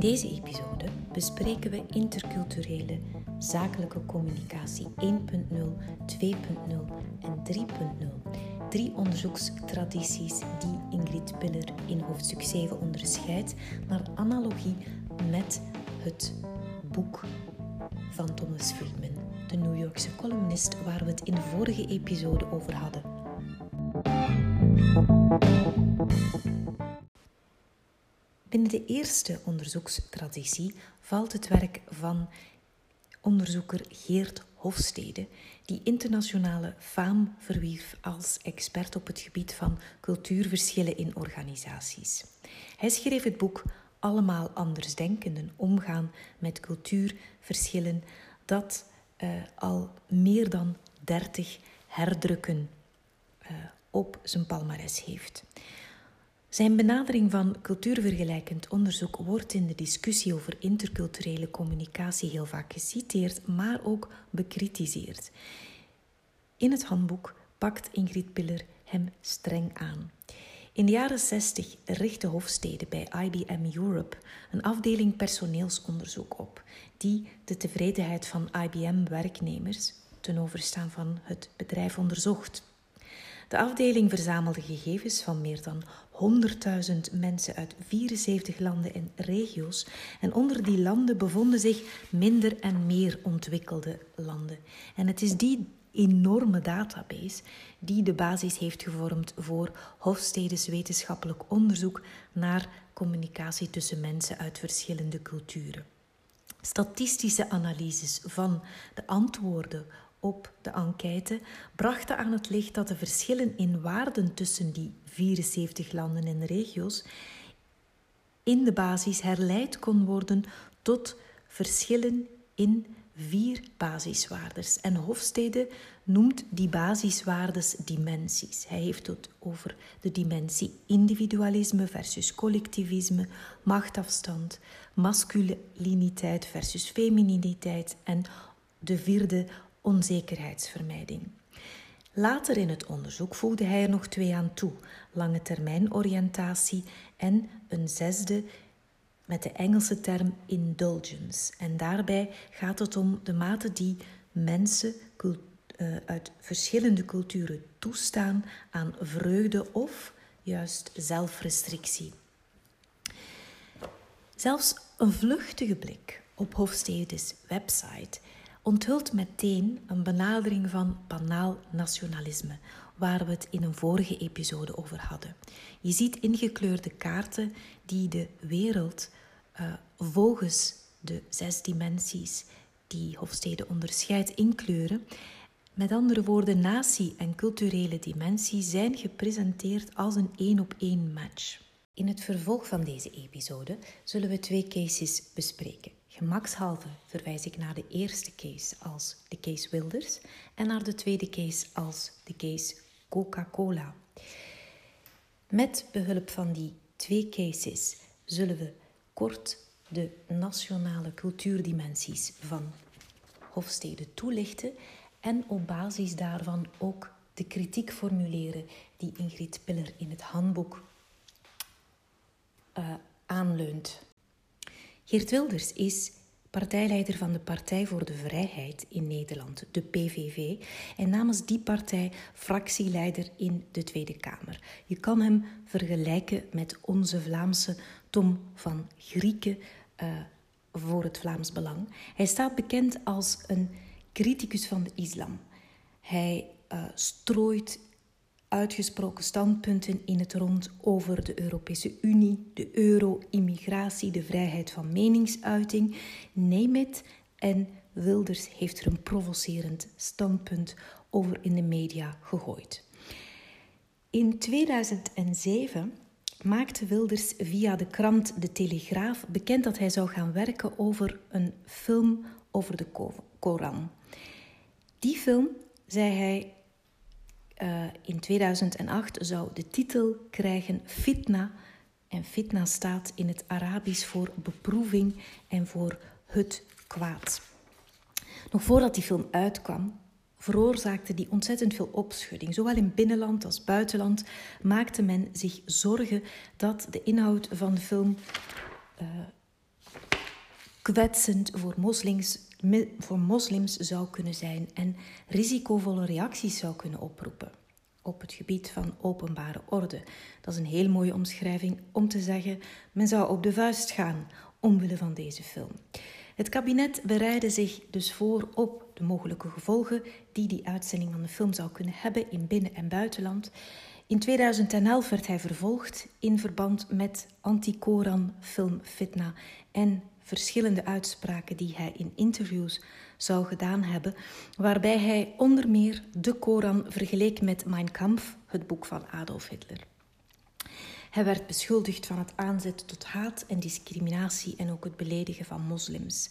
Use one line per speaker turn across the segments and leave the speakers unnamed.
In deze episode bespreken we interculturele zakelijke communicatie 1.0, 2.0 en 3.0. Drie onderzoekstradities die Ingrid Piller in hoofdstuk 7 onderscheidt naar analogie met het boek van Thomas Friedman, de New Yorkse columnist waar we het in de vorige episode over hadden. Binnen de eerste onderzoekstraditie valt het werk van onderzoeker Geert Hofstede, die internationale faam verwierf als expert op het gebied van cultuurverschillen in organisaties. Hij schreef het boek Allemaal andersdenkenden omgaan met cultuurverschillen, dat uh, al meer dan 30 herdrukken uh, op zijn palmares heeft. Zijn benadering van cultuurvergelijkend onderzoek wordt in de discussie over interculturele communicatie heel vaak geciteerd, maar ook bekritiseerd. In het handboek pakt Ingrid Piller hem streng aan. In de jaren 60 richtte Hofstede bij IBM Europe een afdeling personeelsonderzoek op, die de tevredenheid van IBM-werknemers ten overstaan van het bedrijf onderzocht. De afdeling verzamelde gegevens van meer dan 100.000 mensen uit 74 landen en regio's. En onder die landen bevonden zich minder en meer ontwikkelde landen. En het is die enorme database die de basis heeft gevormd voor Hofstedes wetenschappelijk onderzoek naar communicatie tussen mensen uit verschillende culturen. Statistische analyses van de antwoorden op de enquête brachten aan het licht dat de verschillen in waarden tussen die 74 landen en regio's in de basis herleid kon worden tot verschillen in vier basiswaardes. En Hofstede noemt die basiswaardes dimensies. Hij heeft het over de dimensie individualisme versus collectivisme, machtafstand, masculiniteit versus femininiteit en de vierde onzekerheidsvermijding. Later in het onderzoek voegde hij er nog twee aan toe: lange termijn oriëntatie en een zesde met de Engelse term indulgence. En daarbij gaat het om de mate die mensen eh, uit verschillende culturen toestaan aan vreugde of juist zelfrestrictie. Zelfs een vluchtige blik op Hofstedes website onthult meteen een benadering van banaal nationalisme, waar we het in een vorige episode over hadden. Je ziet ingekleurde kaarten die de wereld uh, volgens de zes dimensies die Hofstede onderscheidt inkleuren. Met andere woorden, natie en culturele dimensie zijn gepresenteerd als een één-op-één match. In het vervolg van deze episode zullen we twee cases bespreken. Gemakshalve verwijs ik naar de eerste case als de case Wilders en naar de tweede case als de case Coca-Cola. Met behulp van die twee cases zullen we kort de nationale cultuurdimensies van Hofstede toelichten en op basis daarvan ook de kritiek formuleren die Ingrid Piller in het handboek uh, aanleunt. Geert Wilders is partijleider van de Partij voor de Vrijheid in Nederland, de PVV, en namens die partij fractieleider in de Tweede Kamer. Je kan hem vergelijken met onze Vlaamse Tom van Grieken uh, voor het Vlaams Belang. Hij staat bekend als een criticus van de islam. Hij uh, strooit uitgesproken standpunten in het rond over de Europese Unie, de euro, immigratie, de vrijheid van meningsuiting, neem het. En Wilders heeft er een provocerend standpunt over in de media gegooid. In 2007 maakte Wilders via de krant De Telegraaf bekend dat hij zou gaan werken over een film over de Koran. Die film, zei hij, uh, in 2008 zou de titel krijgen Fitna. En fitna staat in het Arabisch voor beproeving en voor het kwaad. Nog voordat die film uitkwam, veroorzaakte die ontzettend veel opschudding. Zowel in binnenland als buitenland maakte men zich zorgen dat de inhoud van de film uh, kwetsend voor moslims, voor moslims zou kunnen zijn en risicovolle reacties zou kunnen oproepen op het gebied van openbare orde. Dat is een heel mooie omschrijving om te zeggen: men zou op de vuist gaan omwille van deze film. Het kabinet bereidde zich dus voor op de mogelijke gevolgen die die uitzending van de film zou kunnen hebben in binnen- en buitenland. In 2011 werd hij vervolgd in verband met anti-Koran film Fitna en verschillende uitspraken die hij in interviews zou gedaan hebben, waarbij hij onder meer de Koran vergeleek met Mein Kampf, het boek van Adolf Hitler. Hij werd beschuldigd van het aanzetten tot haat en discriminatie en ook het beledigen van moslims.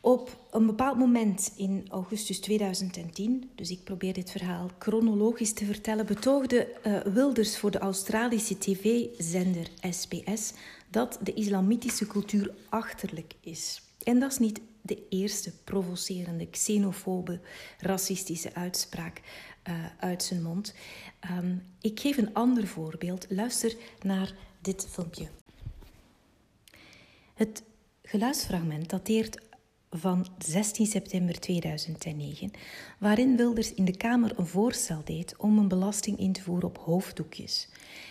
Op een bepaald moment in augustus 2010, dus ik probeer dit verhaal chronologisch te vertellen, betoogde uh, Wilders voor de Australische tv-zender SBS dat de islamitische cultuur achterlijk is. En dat is niet de eerste provocerende, xenofobe, racistische uitspraak uh, uit zijn mond. Um, ik geef een ander voorbeeld. Luister naar dit filmpje. Het geluidsfragment dateert van 16 september 2009, waarin Wilders in de Kamer een voorstel deed om een belasting in te voeren op hoofddoekjes.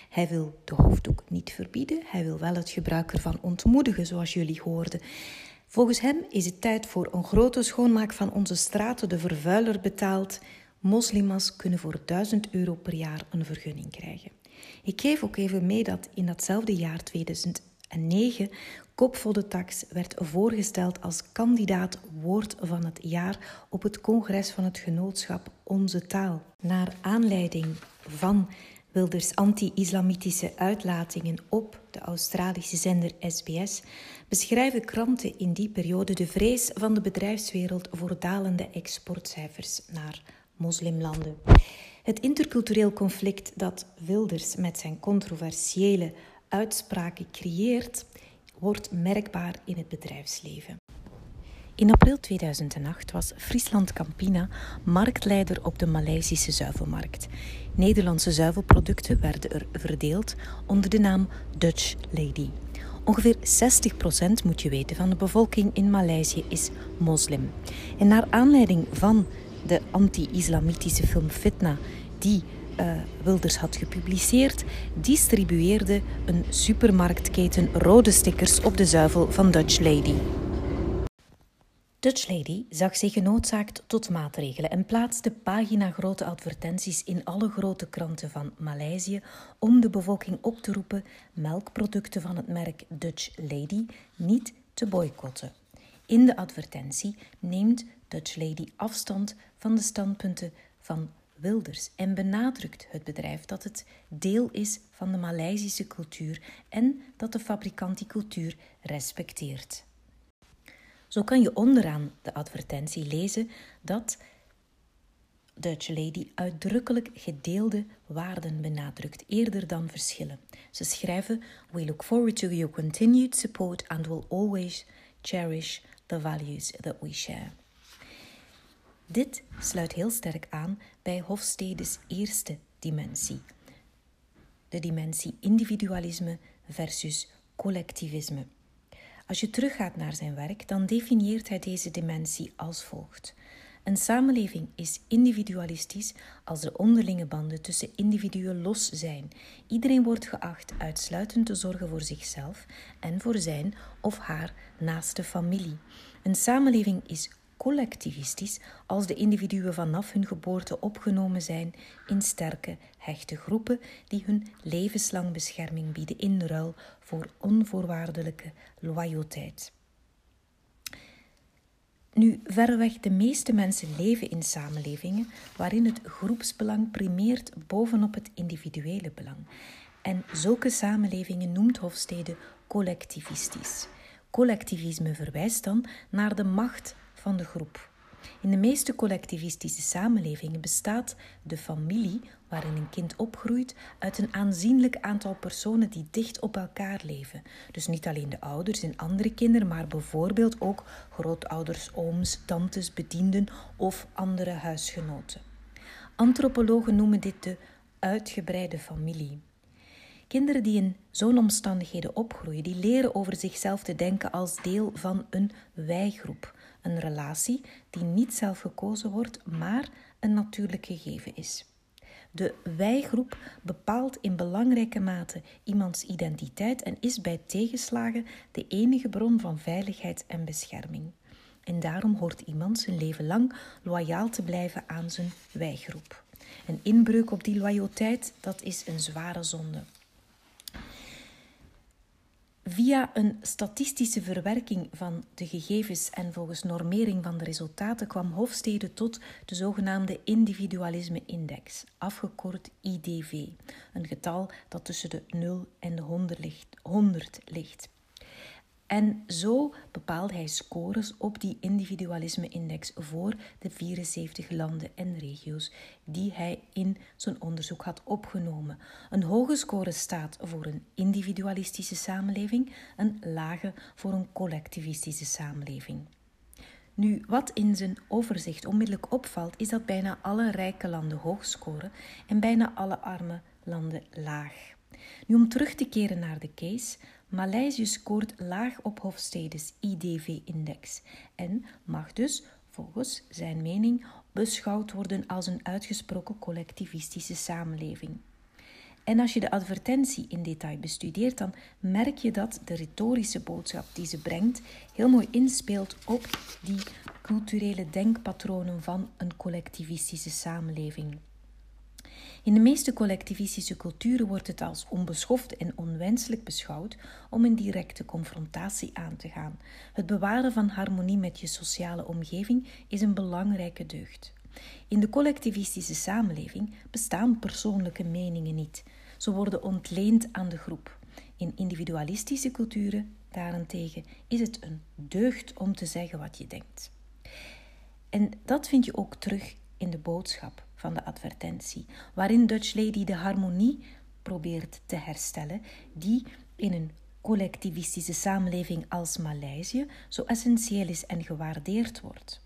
Hij wil de hoofddoek niet verbieden, hij wil wel het gebruik ervan ontmoedigen, zoals jullie hoorden. Volgens hem is het tijd voor een grote schoonmaak van onze straten. De vervuiler betaalt. Moslimas kunnen voor 1000 euro per jaar een vergunning krijgen. Ik geef ook even mee dat in datzelfde jaar 2009 Kop Tax werd voorgesteld als kandidaat woord van het jaar op het congres van het genootschap Onze Taal. Naar aanleiding van Wilders anti-islamitische uitlatingen op de Australische zender SBS beschrijven kranten in die periode de vrees van de bedrijfswereld voor dalende exportcijfers naar moslimlanden. Het intercultureel conflict dat Wilders met zijn controversiële uitspraken creëert, wordt merkbaar in het bedrijfsleven. In april 2008 was Friesland Campina marktleider op de Maleisische zuivelmarkt. Nederlandse zuivelproducten werden er verdeeld onder de naam Dutch Lady. Ongeveer 60% moet je weten van de bevolking in Maleisië is moslim. En naar aanleiding van de anti-islamitische film Fitna, die uh, Wilders had gepubliceerd, distribueerde een supermarktketen rode stickers op de zuivel van Dutch Lady. Dutch Lady zag zich genoodzaakt tot maatregelen en plaatste paginagrote advertenties in alle grote kranten van Maleisië om de bevolking op te roepen melkproducten van het merk Dutch Lady niet te boycotten. In de advertentie neemt Dutch Lady afstand van de standpunten van Wilders en benadrukt het bedrijf dat het deel is van de Maleisische cultuur en dat de fabrikant die cultuur respecteert. Zo kan je onderaan de advertentie lezen dat Dutch Lady uitdrukkelijk gedeelde waarden benadrukt, eerder dan verschillen. Ze schrijven: We look forward to your continued support and will always cherish the values that we share. Dit sluit heel sterk aan bij Hofstede's eerste dimensie. De dimensie individualisme versus collectivisme. Als je teruggaat naar zijn werk, dan definieert hij deze dimensie als volgt. Een samenleving is individualistisch als de onderlinge banden tussen individuen los zijn. Iedereen wordt geacht uitsluitend te zorgen voor zichzelf en voor zijn of haar naaste familie. Een samenleving is collectivistisch als de individuen vanaf hun geboorte opgenomen zijn in sterke, hechte groepen die hun levenslang bescherming bieden in ruil voor onvoorwaardelijke loyaliteit. Nu, verreweg de meeste mensen leven in samenlevingen waarin het groepsbelang primeert bovenop het individuele belang. En zulke samenlevingen noemt Hofstede collectivistisch. Collectivisme verwijst dan naar de macht van de groep. In de meeste collectivistische samenlevingen bestaat de familie waarin een kind opgroeit uit een aanzienlijk aantal personen die dicht op elkaar leven. Dus niet alleen de ouders en andere kinderen, maar bijvoorbeeld ook grootouders, ooms, tantes, bedienden of andere huisgenoten. Antropologen noemen dit de uitgebreide familie. Kinderen die in zo'n omstandigheden opgroeien, die leren over zichzelf te denken als deel van een wijgroep. Een relatie die niet zelf gekozen wordt, maar een natuurlijk gegeven is. De wijgroep bepaalt in belangrijke mate iemands identiteit en is bij tegenslagen de enige bron van veiligheid en bescherming. En daarom hoort iemand zijn leven lang loyaal te blijven aan zijn wijgroep. Een inbreuk op die loyaliteit, dat is een zware zonde. Via een statistische verwerking van de gegevens en volgens normering van de resultaten kwam Hofstede tot de zogenaamde individualisme-index, afgekort IDV, een getal dat tussen de 0 en de 100 ligt. En zo bepaalde hij scores op die individualisme-index voor de 74 landen en regio's die hij in zijn onderzoek had opgenomen. Een hoge score staat voor een individualistische samenleving, een lage voor een collectivistische samenleving. Nu, wat in zijn overzicht onmiddellijk opvalt, is dat bijna alle rijke landen hoog scoren en bijna alle arme landen laag. Nu, om terug te keren naar de case, Maleisië scoort laag op Hofstede's IDV-index en mag dus, volgens zijn mening, beschouwd worden als een uitgesproken collectivistische samenleving. En als je de advertentie in detail bestudeert, dan merk je dat de retorische boodschap die ze brengt heel mooi inspeelt op die culturele denkpatronen van een collectivistische samenleving. In de meeste collectivistische culturen wordt het als onbeschoft en onwenselijk beschouwd om een directe confrontatie aan te gaan. Het bewaren van harmonie met je sociale omgeving is een belangrijke deugd. In de collectivistische samenleving bestaan persoonlijke meningen niet. Ze worden ontleend aan de groep. In individualistische culturen daarentegen is het een deugd om te zeggen wat je denkt. En dat vind je ook terug in de boodschap van de advertentie, waarin Dutch Lady de harmonie probeert te herstellen die in een collectivistische samenleving als Maleisië zo essentieel is en gewaardeerd wordt.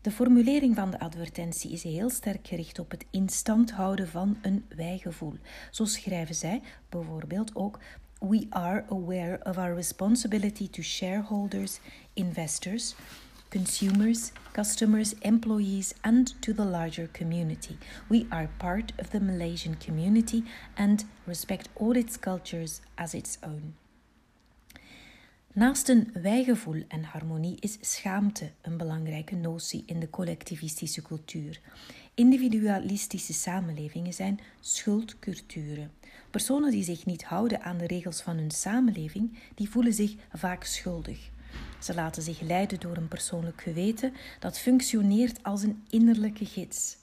De formulering van de advertentie is heel sterk gericht op het instand houden van een wijgevoel. Zo schrijven zij bijvoorbeeld ook We are aware of our responsibility to shareholders, investors, consumers, customers, employees, and to the larger community. We are part of the Malaysian community and respect all its cultures as its own. Naast een wijgevoel en harmonie is schaamte een belangrijke notie in de collectivistische cultuur. Individualistische samenlevingen zijn schuldculturen. Personen die zich niet houden aan de regels van hun samenleving, die voelen zich vaak schuldig. Ze laten zich leiden door een persoonlijk geweten dat functioneert als een innerlijke gids.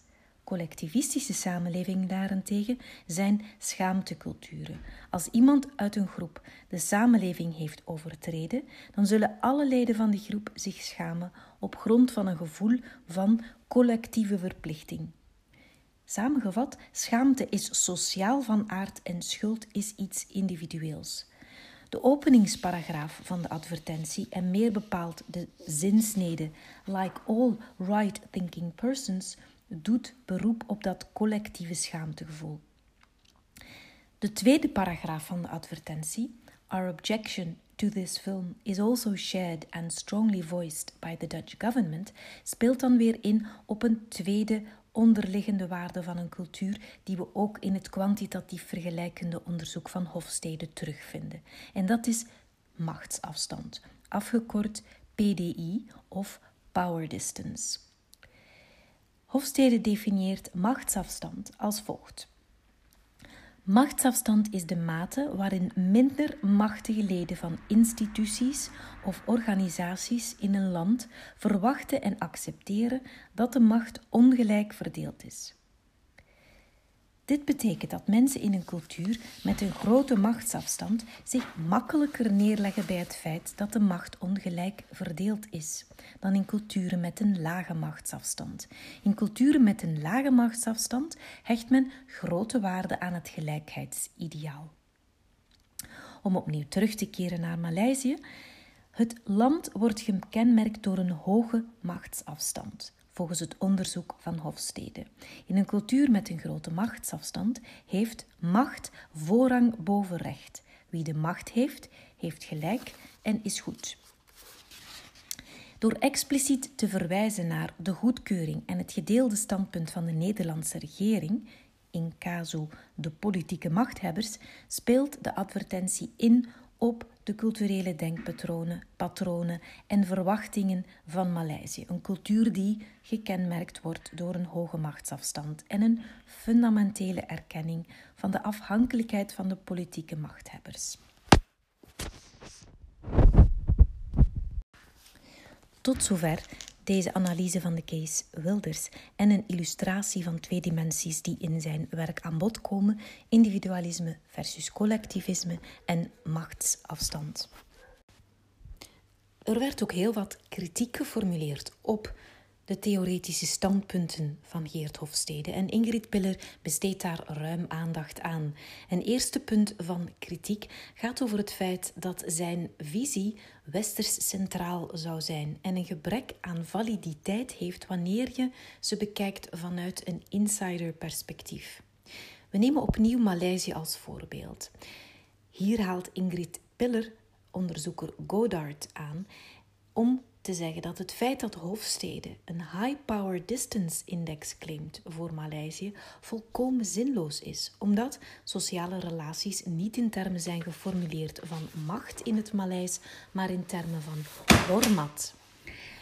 Collectivistische samenlevingen daarentegen zijn schaamteculturen. Als iemand uit een groep de samenleving heeft overtreden, dan zullen alle leden van die groep zich schamen op grond van een gevoel van collectieve verplichting. Samengevat, schaamte is sociaal van aard en schuld is iets individueels. De openingsparagraaf van de advertentie en meer bepaald de zinsnede like all right-thinking persons doet beroep op dat collectieve schaamtegevoel. De tweede paragraaf van de advertentie, Our objection to this film is also shared and strongly voiced by the Dutch government, speelt dan weer in op een tweede onderliggende waarde van een cultuur die we ook in het kwantitatief vergelijkende onderzoek van Hofstede terugvinden. En dat is machtsafstand, afgekort PDI of power distance. Hofstede definieert machtsafstand als volgt. Machtsafstand is de mate waarin minder machtige leden van instituties of organisaties in een land verwachten en accepteren dat de macht ongelijk verdeeld is. Dit betekent dat mensen in een cultuur met een grote machtsafstand zich makkelijker neerleggen bij het feit dat de macht ongelijk verdeeld is dan in culturen met een lage machtsafstand. In culturen met een lage machtsafstand hecht men grote waarde aan het gelijkheidsideaal. Om opnieuw terug te keren naar Maleisië. Het land wordt gekenmerkt door een hoge machtsafstand. Volgens het onderzoek van Hofstede. In een cultuur met een grote machtsafstand heeft macht voorrang boven recht. Wie de macht heeft, heeft gelijk en is goed. Door expliciet te verwijzen naar de goedkeuring en het gedeelde standpunt van de Nederlandse regering, in casu de politieke machthebbers, speelt de advertentie in op de culturele denkpatronen, patronen en verwachtingen van Maleisië. Een cultuur die gekenmerkt wordt door een hoge machtsafstand en een fundamentele erkenning van de afhankelijkheid van de politieke machthebbers. Tot zover deze analyse van de case Wilders en een illustratie van twee dimensies die in zijn werk aan bod komen: individualisme versus collectivisme en machtsafstand. Er werd ook heel wat kritiek geformuleerd op de theoretische standpunten van Geert Hofstede en Ingrid Piller besteedt daar ruim aandacht aan. Een eerste punt van kritiek gaat over het feit dat zijn visie westers centraal zou zijn en een gebrek aan validiteit heeft wanneer je ze bekijkt vanuit een insiderperspectief. We nemen opnieuw Maleisië als voorbeeld. Hier haalt Ingrid Piller onderzoeker Godard aan om te zeggen dat het feit dat Hofstede een High Power Distance Index claimt voor Maleisië volkomen zinloos is, omdat sociale relaties niet in termen zijn geformuleerd van macht in het Maleis, maar in termen van format.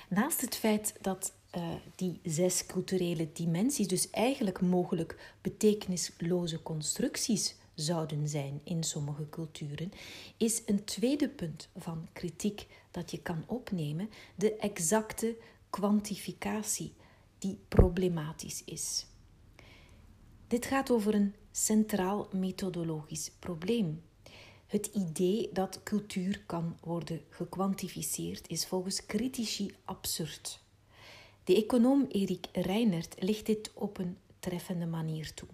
Naast het feit dat uh, die zes culturele dimensies dus eigenlijk mogelijk betekenisloze constructies zouden zijn in sommige culturen, is een tweede punt van kritiek dat je kan opnemen de exacte kwantificatie die problematisch is. Dit gaat over een centraal methodologisch probleem. Het idee dat cultuur kan worden gekwantificeerd is volgens critici absurd. De econoom Erik Reinert ligt dit op een treffende manier toe.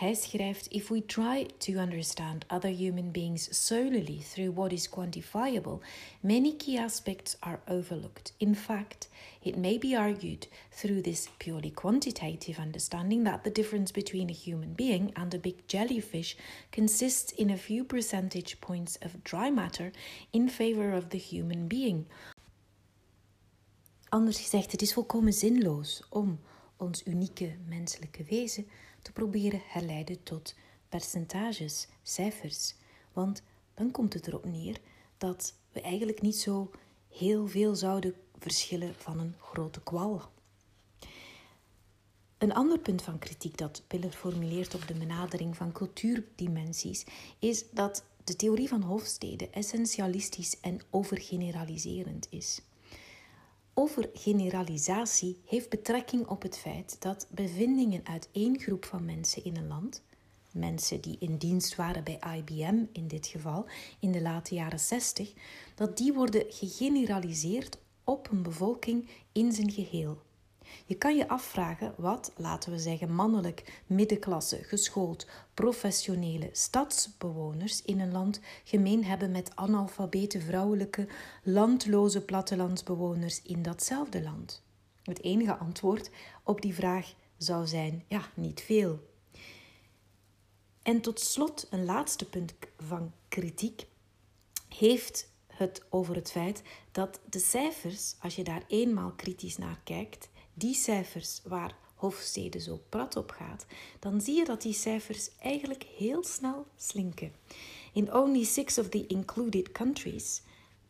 Hij schrijft: If we try to understand other human beings solely through what is quantifiable, many key aspects are overlooked. In fact, it may be argued through this purely quantitative understanding that the difference between a human being and a big jellyfish consists in a few percentage points of dry matter in favor of the human being. Anders gezegd, het is volkomen zinloos om ons unieke menselijke wezen te proberen herleiden tot percentages, cijfers. Want dan komt het erop neer dat we eigenlijk niet zo heel veel zouden verschillen van een grote kwal. Een ander punt van kritiek dat Piller formuleert op de benadering van cultuurdimensies is dat de theorie van Hofstede essentialistisch en overgeneraliserend is. Overgeneralisatie heeft betrekking op het feit dat bevindingen uit één groep van mensen in een land, mensen die in dienst waren bij IBM in dit geval in de late jaren 60, dat die worden gegeneraliseerd op een bevolking in zijn geheel. Je kan je afvragen wat, laten we zeggen, mannelijk, middenklasse, geschoold, professionele stadsbewoners in een land gemeen hebben met analfabete vrouwelijke, landloze plattelandsbewoners in datzelfde land. Het enige antwoord op die vraag zou zijn: ja, niet veel. En tot slot een laatste punt van kritiek heeft het over het feit dat de cijfers, als je daar eenmaal kritisch naar kijkt, die cijfers waar Hofstede zo prat op gaat, dan zie je dat die cijfers eigenlijk heel snel slinken. In only six of the included countries,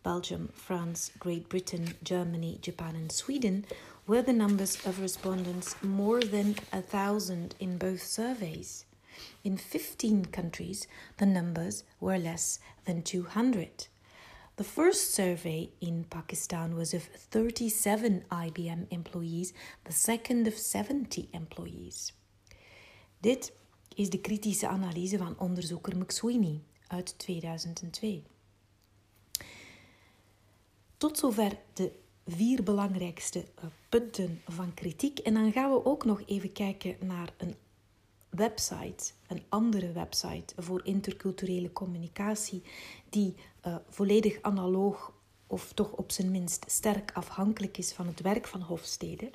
Belgium, France, Great Britain, Germany, Japan, and Sweden, were the numbers of respondents more than a thousand in both surveys. In 15 countries, the numbers were less than 200. The first survey in Pakistan was of 37 IBM employees, the second of 70 employees. Dit is de kritische analyse van onderzoeker McSweeney uit 2002. Tot zover de vier belangrijkste eh, punten van kritiek. En dan gaan we ook nog even kijken naar een website, een andere website voor interculturele communicatie, die uh, volledig analoog of toch op zijn minst sterk afhankelijk is van het werk van Hofstede.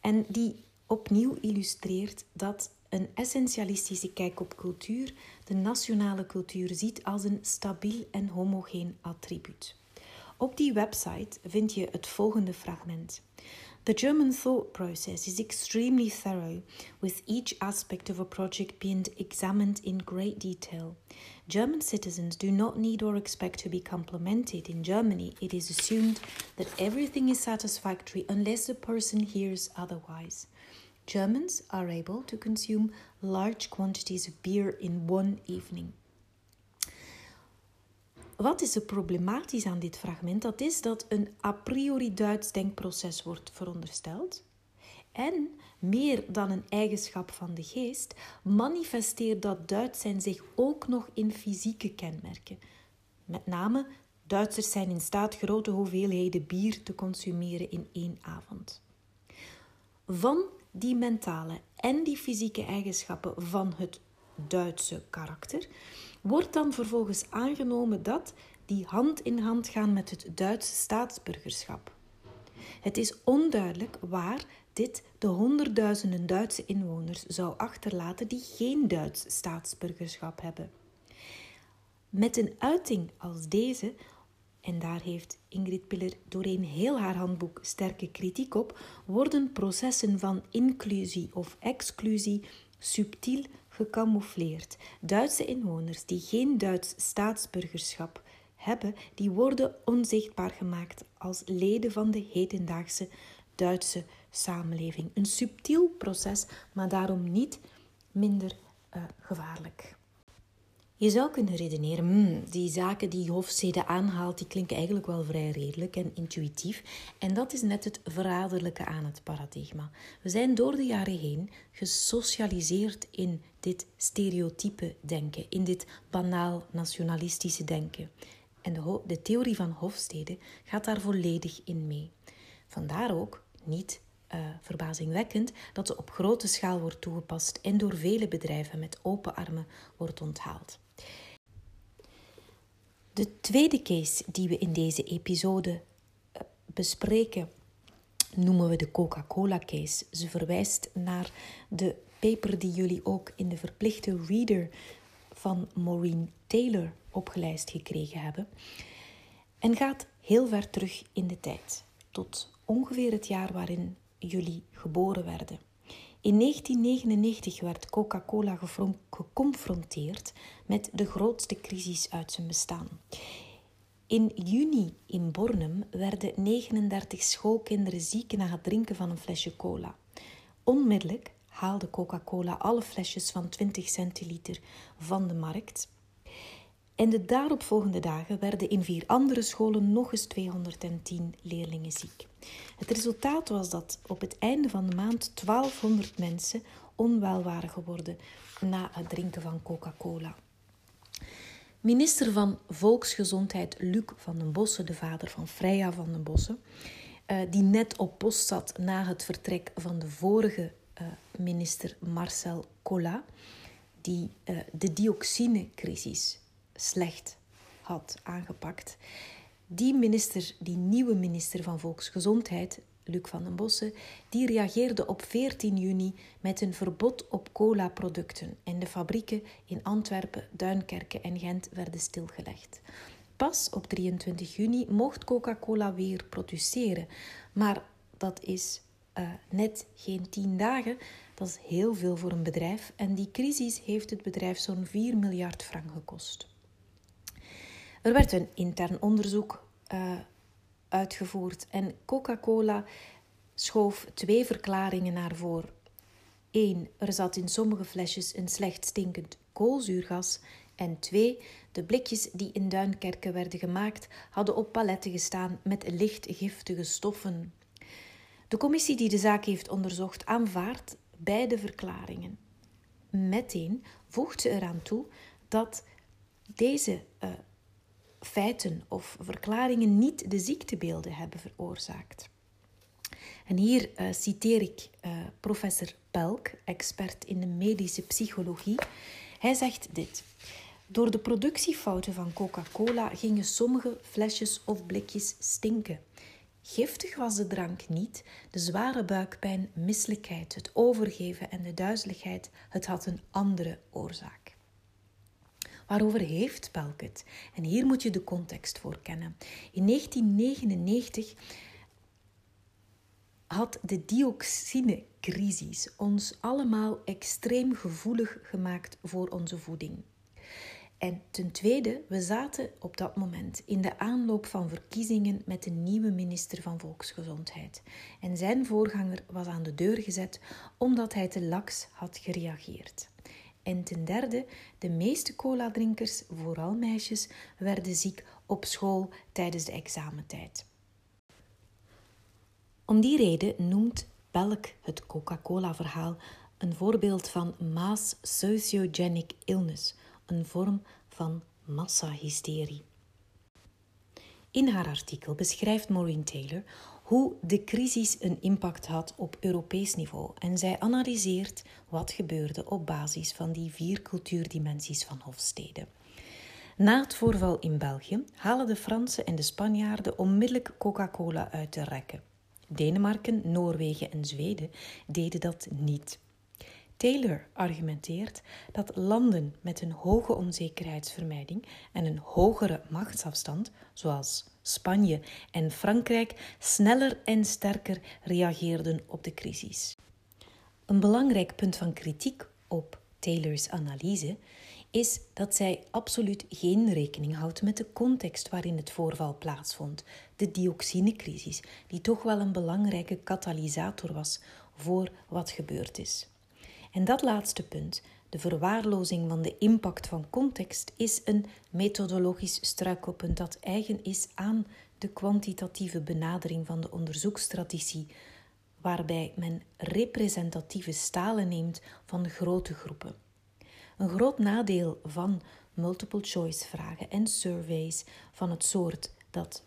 En die opnieuw illustreert dat een essentialistische kijk op cultuur de nationale cultuur ziet als een stabiel en homogeen attribuut. Op die website vind je het volgende fragment. The German thought process is extremely thorough, with each aspect of a project being examined in great detail. German citizens do not need or expect to be complimented. In Germany, it is assumed that everything is satisfactory unless the person hears otherwise. Germans are able to consume large quantities of beer in one evening. Wat is er problematisch aan dit fragment? Dat is dat een a priori Duits denkproces wordt verondersteld. En meer dan een eigenschap van de geest, manifesteert dat Duits zijn zich ook nog in fysieke kenmerken. Met name, Duitsers zijn in staat grote hoeveelheden bier te consumeren in één avond. Van die mentale en die fysieke eigenschappen van het Duitse karakter wordt dan vervolgens aangenomen dat die hand in hand gaan met het Duitse staatsburgerschap. Het is onduidelijk waar dit de honderdduizenden Duitse inwoners zou achterlaten die geen Duits staatsburgerschap hebben. Met een uiting als deze, en daar heeft Ingrid Piller doorheen heel haar handboek sterke kritiek op, worden processen van inclusie of exclusie subtiel gecamoufleerd. Duitse inwoners die geen Duits staatsburgerschap hebben, die worden onzichtbaar gemaakt als leden van de hedendaagse Duitse samenleving. Een subtiel proces, maar daarom niet minder uh, gevaarlijk. Je zou kunnen redeneren, hmm, die zaken die Hofstede aanhaalt, die klinken eigenlijk wel vrij redelijk en intuïtief. En dat is net het verraderlijke aan het paradigma. We zijn door de jaren heen gesocialiseerd in dit stereotype denken, in dit banaal nationalistische denken. En de, de theorie van Hofstede gaat daar volledig in mee. Vandaar ook niet uh, verbazingwekkend dat ze op grote schaal wordt toegepast en door vele bedrijven met open armen wordt onthaald. De tweede case die we in deze episode eh, bespreken noemen we de Coca-Cola case. Ze verwijst naar de paper die jullie ook in de verplichte reader van Maureen Taylor opgelijst gekregen hebben. En gaat heel ver terug in de tijd, tot ongeveer het jaar waarin jullie geboren werden. In 1999 werd Coca-Cola geconfronteerd met de grootste crisis uit zijn bestaan. In juni in Bornem werden 39 schoolkinderen ziek na het drinken van een flesje cola. Onmiddellijk haalde Coca-Cola alle flesjes van 20 centiliter van de markt en de daaropvolgende dagen werden in vier andere scholen nog eens 210 leerlingen ziek. Het resultaat was dat op het einde van de maand 1200 mensen onwel waren geworden na het drinken van Coca-Cola. Minister van Volksgezondheid Luc van den Bossen, de vader van Freya van den Bossen, eh, die net op post zat na het vertrek van de vorige eh, minister Marcel Collat, die uh, de dioxinecrisis slecht had aangepakt. Die minister, die nieuwe minister van Volksgezondheid, Luc van den Bossen, die reageerde op 14 juni met een verbod op cola-producten en de fabrieken in Antwerpen, Duinkerke en Gent werden stilgelegd. Pas op 23 juni mocht Coca-Cola weer produceren, maar dat is uh, net geen 10 dagen. Dat is heel veel voor een bedrijf en die crisis heeft het bedrijf zo'n 4 miljard frank gekost. Er werd een intern onderzoek uh, uitgevoerd en Coca-Cola schoof twee verklaringen naar voren. Eén, er zat in sommige flesjes een slecht stinkend koolzuurgas. En twee, de blikjes die in Duinkerken werden gemaakt hadden op paletten gestaan met licht giftige stoffen. De commissie die de zaak heeft onderzocht aanvaardt beide verklaringen. Meteen voegt ze eraan toe dat deze uh, feiten of verklaringen niet de ziektebeelden hebben veroorzaakt. En hier uh, citeer ik uh, professor Pelk, expert in de medische psychologie. Hij zegt dit. Door de productiefouten van Coca-Cola gingen sommige flesjes of blikjes stinken. Giftig was de drank niet, de zware buikpijn, misselijkheid, het overgeven en de duizeligheid, het had een andere oorzaak. Waarover heeft Belk het? En hier moet je de context voor kennen. In 1999 had de dioxinecrisis ons allemaal extreem gevoelig gemaakt voor onze voeding. En ten tweede, we zaten op dat moment in de aanloop van verkiezingen met een nieuwe minister van Volksgezondheid. En zijn voorganger was aan de deur gezet omdat hij te laks had gereageerd. En ten derde, de meeste cola-drinkers, vooral meisjes, werden ziek op school tijdens de examentijd. Om die reden noemt Belk het Coca-Cola-verhaal een voorbeeld van mass sociogenic illness, een vorm van massahysterie. In haar artikel beschrijft Maureen Taylor hoe de crisis een impact had op Europees niveau en zij analyseert wat gebeurde op basis van die vier cultuurdimensies van Hofstede. Na het voorval in België halen de Fransen en de Spanjaarden onmiddellijk Coca-Cola uit de rekken. Denemarken, Noorwegen en Zweden deden dat niet. Taylor argumenteert dat landen met een hoge onzekerheidsvermijding en een hogere machtsafstand, zoals Spanje en Frankrijk, sneller en sterker reageerden op de crisis. Een belangrijk punt van kritiek op Taylors analyse is dat zij absoluut geen rekening houdt met de context waarin het voorval plaatsvond, de dioxinecrisis, die toch wel een belangrijke katalysator was voor wat gebeurd is. En dat laatste punt, de verwaarlozing van de impact van context, is een methodologisch struikelpunt dat eigen is aan de kwantitatieve benadering van de onderzoekstrategie, waarbij men representatieve stalen neemt van grote groepen. Een groot nadeel van multiple choice vragen en surveys van het soort dat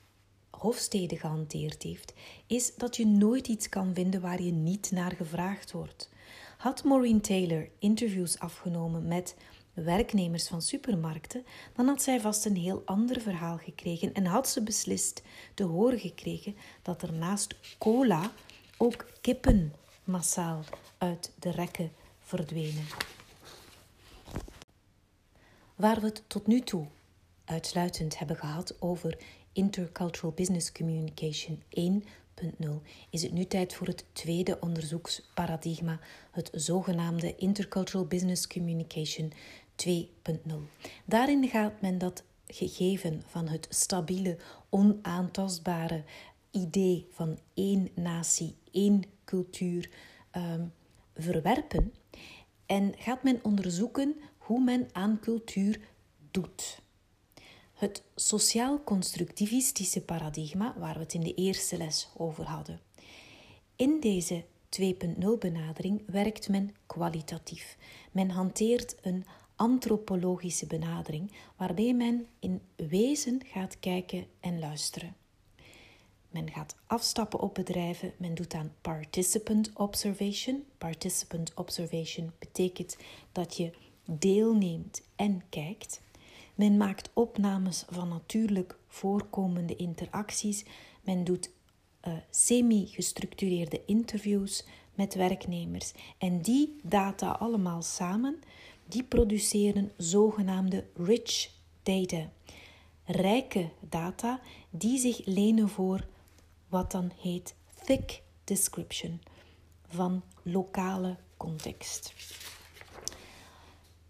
Hofstede gehanteerd heeft, is dat je nooit iets kan vinden waar je niet naar gevraagd wordt. Had Maureen Taylor interviews afgenomen met werknemers van supermarkten, dan had zij vast een heel ander verhaal gekregen en had ze beslist te horen gekregen dat er naast cola ook kippen massaal uit de rekken verdwenen. Waar we het tot nu toe uitsluitend hebben gehad over Intercultural Business Communication 1.0 is het nu tijd voor het tweede onderzoeksparadigma, het zogenaamde Intercultural Business Communication 2.0. Daarin gaat men dat gegeven van het stabiele, onaantastbare idee van één natie, één cultuur um, verwerpen en gaat men onderzoeken hoe men aan cultuur doet. Het sociaal-constructivistische paradigma, waar we het in de eerste les over hadden. In deze 2.0-benadering werkt men kwalitatief. Men hanteert een antropologische benadering, waarbij men in wezen gaat kijken en luisteren. Men gaat afstappen op bedrijven. Men doet aan participant observation. Participant observation betekent dat je deelneemt en kijkt. Men maakt opnames van natuurlijk voorkomende interacties. Men doet uh, semi-gestructureerde interviews met werknemers. En die data allemaal samen, die produceren zogenaamde rich data. Rijke data die zich lenen voor wat dan heet thick description van lokale context.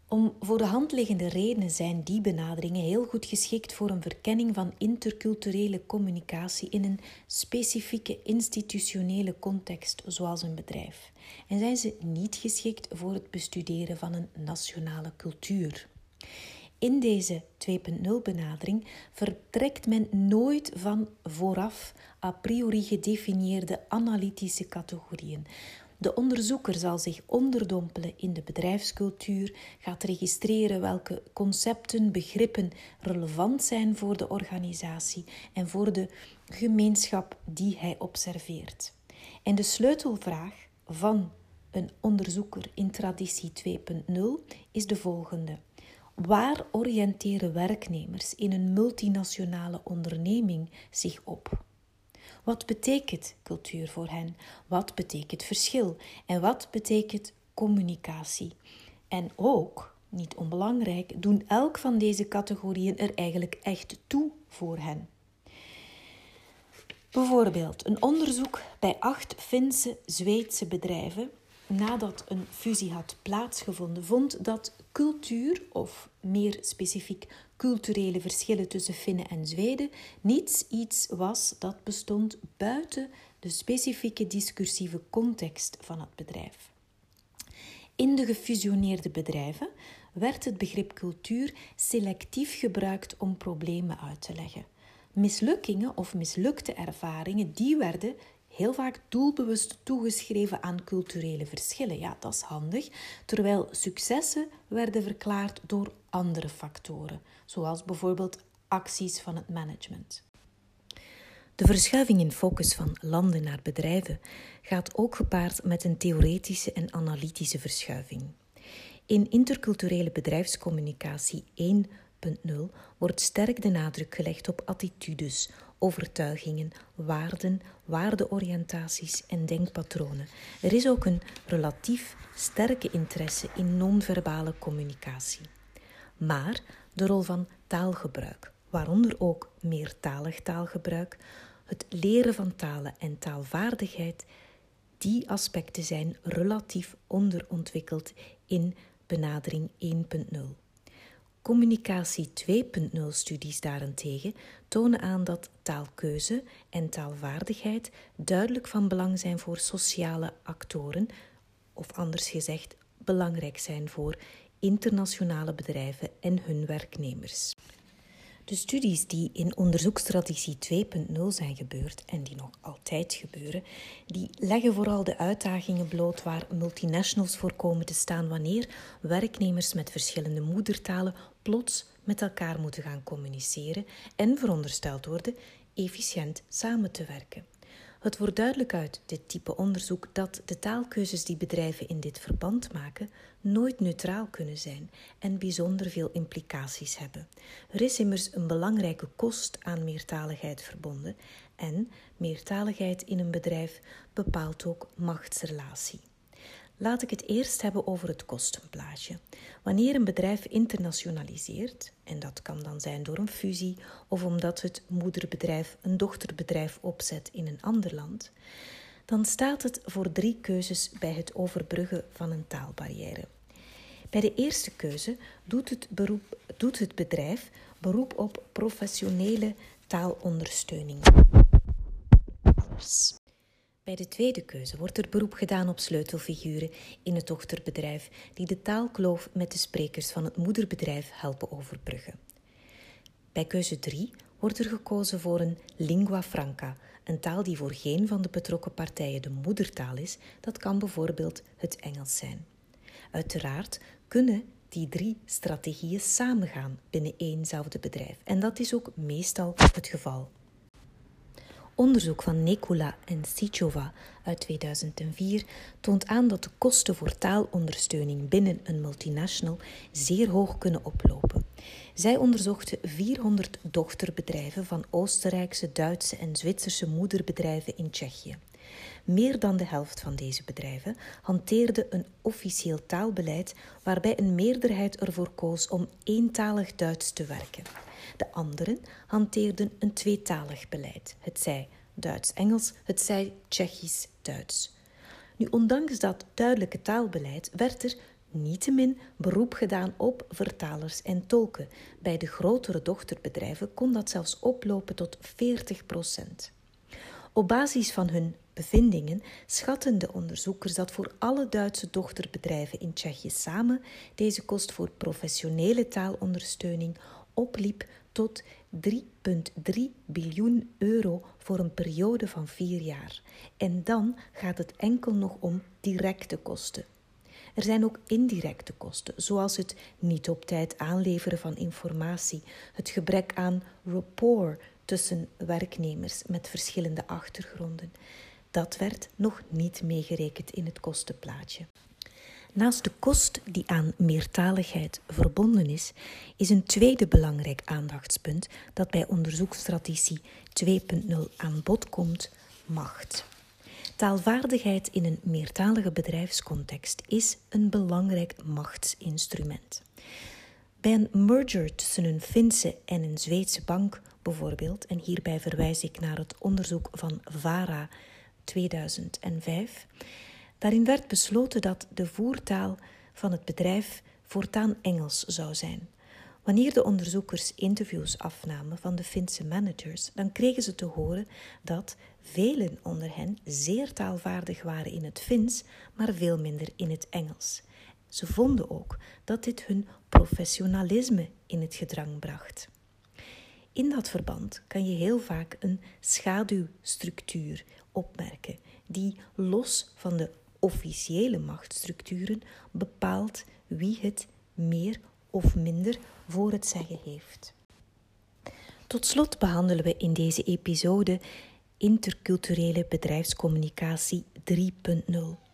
Om voor de hand liggende redenen zijn die benaderingen heel goed geschikt voor een verkenning van interculturele communicatie in een specifieke institutionele context, zoals een bedrijf. En zijn ze niet geschikt voor het bestuderen van een nationale cultuur. In deze 2.0 benadering vertrekt men nooit van vooraf a priori gedefinieerde analytische categorieën. De onderzoeker zal zich onderdompelen in de bedrijfscultuur, gaat registreren welke concepten, begrippen relevant zijn voor de organisatie en voor de gemeenschap die hij observeert. En de sleutelvraag van een onderzoeker in traditie 2.0 is de volgende. Waar oriënteren werknemers in een multinationale onderneming zich op? Wat betekent cultuur voor hen? Wat betekent verschil? En wat betekent communicatie? En ook, niet onbelangrijk, doen elk van deze categorieën er eigenlijk echt toe voor hen. Bijvoorbeeld een onderzoek bij acht Finse Zweedse bedrijven nadat een fusie had plaatsgevonden, vond dat cultuur, of meer specifiek culturele verschillen tussen Finnen en Zweden, niets iets was dat bestond buiten de specifieke discursieve context van het bedrijf. In de gefusioneerde bedrijven werd het begrip cultuur selectief gebruikt om problemen uit te leggen. Mislukkingen of mislukte ervaringen, die werden heel vaak doelbewust toegeschreven aan culturele verschillen. Ja, dat is handig. Terwijl successen werden verklaard door andere factoren, zoals bijvoorbeeld acties van het management. De verschuiving in focus van landen naar bedrijven gaat ook gepaard met een theoretische en analytische verschuiving. In interculturele bedrijfscommunicatie 1.0 wordt sterk de nadruk gelegd op attitudes, overtuigingen, waarden, waardeoriëntaties en denkpatronen. Er is ook een relatief sterke interesse in non-verbale communicatie. Maar de rol van taalgebruik, waaronder ook meertalig taalgebruik, het leren van talen en taalvaardigheid, die aspecten zijn relatief onderontwikkeld in benadering 1.0. Communicatie 2.0 studies daarentegen tonen aan dat taalkeuze en taalvaardigheid duidelijk van belang zijn voor sociale actoren, of anders gezegd, belangrijk zijn voor internationale bedrijven en hun werknemers. De studies die in onderzoekstrategie 2.0 zijn gebeurd en die nog altijd gebeuren, die leggen vooral de uitdagingen bloot waar multinationals voor komen te staan wanneer werknemers met verschillende moedertalen plots met elkaar moeten gaan communiceren en verondersteld worden efficiënt samen te werken. Het wordt duidelijk uit dit type onderzoek dat de taalkeuzes die bedrijven in dit verband maken nooit neutraal kunnen zijn en bijzonder veel implicaties hebben. Er is immers een belangrijke kost aan meertaligheid verbonden en meertaligheid in een bedrijf bepaalt ook machtsrelatie. Laat ik het eerst hebben over het kostenplaatje. Wanneer een bedrijf internationaliseert, en dat kan dan zijn door een fusie of omdat het moederbedrijf een dochterbedrijf opzet in een ander land, dan staat het voor drie keuzes bij het overbruggen van een taalbarrière. Bij de eerste keuze doet het, beroep, doet het bedrijf beroep op professionele taalondersteuning. Bij de tweede keuze wordt er beroep gedaan op sleutelfiguren in het dochterbedrijf die de taalkloof met de sprekers van het moederbedrijf helpen overbruggen. Bij keuze 3 wordt er gekozen voor een lingua franca, een taal die voor geen van de betrokken partijen de moedertaal is. Dat kan bijvoorbeeld het Engels zijn. Uiteraard kunnen die drie strategieën samengaan binnen éénzelfde bedrijf en dat is ook meestal het geval. Onderzoek van Nekula en Sichova uit 2004 toont aan dat de kosten voor taalondersteuning binnen een multinational zeer hoog kunnen oplopen. Zij onderzochten 400 dochterbedrijven van Oostenrijkse, Duitse en Zwitserse moederbedrijven in Tsjechië. Meer dan de helft van deze bedrijven hanteerde een officieel taalbeleid waarbij een meerderheid ervoor koos om eentalig Duits te werken. De anderen hanteerden een tweetalig beleid, het zij Duits-Engels, het zij Tsjechisch-Duits. Nu, ondanks dat duidelijke taalbeleid werd er niettemin beroep gedaan op vertalers en tolken. Bij de grotere dochterbedrijven kon dat zelfs oplopen tot 40 procent. Op basis van hun bevindingen schatten de onderzoekers dat voor alle Duitse dochterbedrijven in Tsjechië samen deze kost voor professionele taalondersteuning opliep tot 3,3 biljoen euro voor een periode van vier jaar. En dan gaat het enkel nog om directe kosten. Er zijn ook indirecte kosten, zoals het niet op tijd aanleveren van informatie, het gebrek aan rapport tussen werknemers met verschillende achtergronden. Dat werd nog niet meegerekend in het kostenplaatje. Naast de kost die aan meertaligheid verbonden is, is een tweede belangrijk aandachtspunt dat bij onderzoeksstrategie 2.0 aan bod komt, macht. Taalvaardigheid in een meertalige bedrijfscontext is een belangrijk machtsinstrument. Bij een merger tussen een Finse en een Zweedse bank bijvoorbeeld, en hierbij verwijs ik naar het onderzoek van VARA 2005, daarin werd besloten dat de voertaal van het bedrijf voortaan Engels zou zijn. Wanneer de onderzoekers interviews afnamen van de Finse managers, dan kregen ze te horen dat velen onder hen zeer taalvaardig waren in het Fins, maar veel minder in het Engels. Ze vonden ook dat dit hun professionalisme in het gedrang bracht. In dat verband kan je heel vaak een schaduwstructuur opmerken, die los van de officiële machtsstructuren bepaalt wie het meer of minder voor het zeggen heeft. Tot slot behandelen we in deze episode interculturele bedrijfscommunicatie 3.0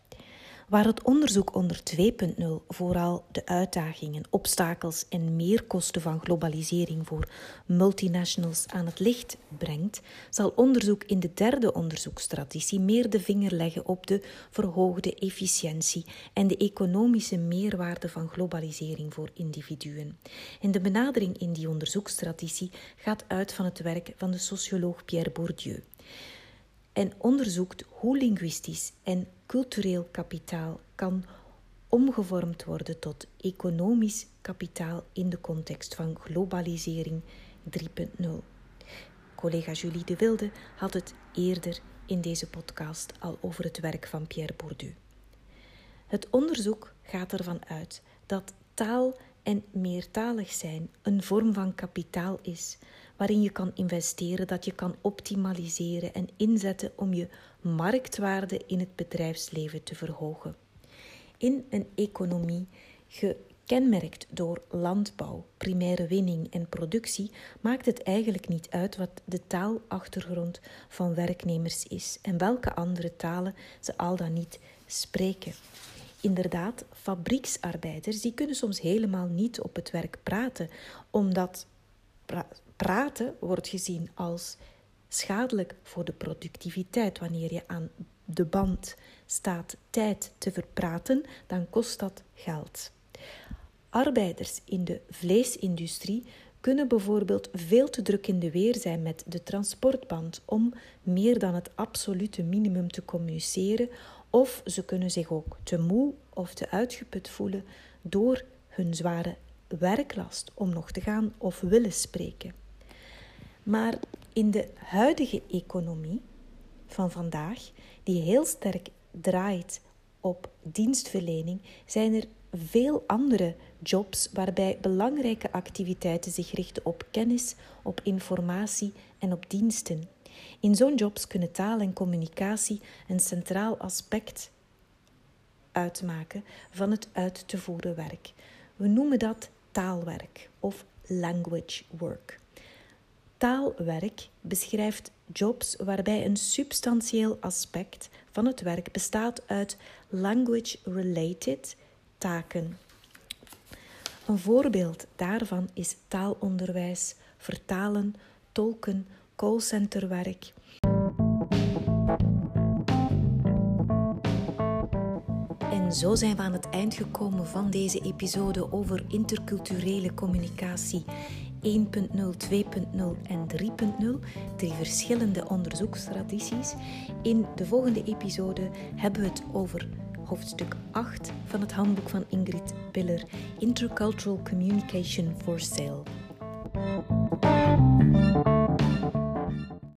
waar het onderzoek onder 2.0 vooral de uitdagingen, obstakels en meerkosten van globalisering voor multinationals aan het licht brengt, zal onderzoek in de derde onderzoekstrategie meer de vinger leggen op de verhoogde efficiëntie en de economische meerwaarde van globalisering voor individuen. En de benadering in die onderzoekstrategie gaat uit van het werk van de socioloog Pierre Bourdieu en onderzoekt hoe linguïstisch en cultureel kapitaal kan omgevormd worden tot economisch kapitaal in de context van globalisering 3.0. Collega Julie de Wilde had het eerder in deze podcast al over het werk van Pierre Bourdieu. Het onderzoek gaat ervan uit dat taal en meertalig zijn een vorm van kapitaal is, waarin je kan investeren, dat je kan optimaliseren en inzetten om je marktwaarde in het bedrijfsleven te verhogen. In een economie gekenmerkt door landbouw, primaire winning en productie, maakt het eigenlijk niet uit wat de taalachtergrond van werknemers is en welke andere talen ze al dan niet spreken. Inderdaad, fabrieksarbeiders die kunnen soms helemaal niet op het werk praten, omdat praten wordt gezien als schadelijk voor de productiviteit. Wanneer je aan de band staat tijd te verpraten, dan kost dat geld. Arbeiders in de vleesindustrie kunnen bijvoorbeeld veel te druk in de weer zijn met de transportband om meer dan het absolute minimum te communiceren, of ze kunnen zich ook te moe of te uitgeput voelen door hun zware werklast om nog te gaan of willen spreken. Maar in de huidige economie van vandaag, die heel sterk draait op dienstverlening, zijn er veel andere jobs waarbij belangrijke activiteiten zich richten op kennis, op informatie en op diensten. In zo'n jobs kunnen taal en communicatie een centraal aspect uitmaken van het uit te voeren werk. We noemen dat taalwerk of language work. Taalwerk beschrijft jobs waarbij een substantieel aspect van het werk bestaat uit language-related taken. Een voorbeeld daarvan is taalonderwijs, vertalen, tolken, callcenterwerk. En zo zijn we aan het eind gekomen van deze episode over interculturele communicatie 1.0, 2.0 en 3.0, drie verschillende onderzoekstradities. In de volgende episode hebben we het over hoofdstuk 8 van het handboek van Ingrid Piller, Intercultural Communication for Sale.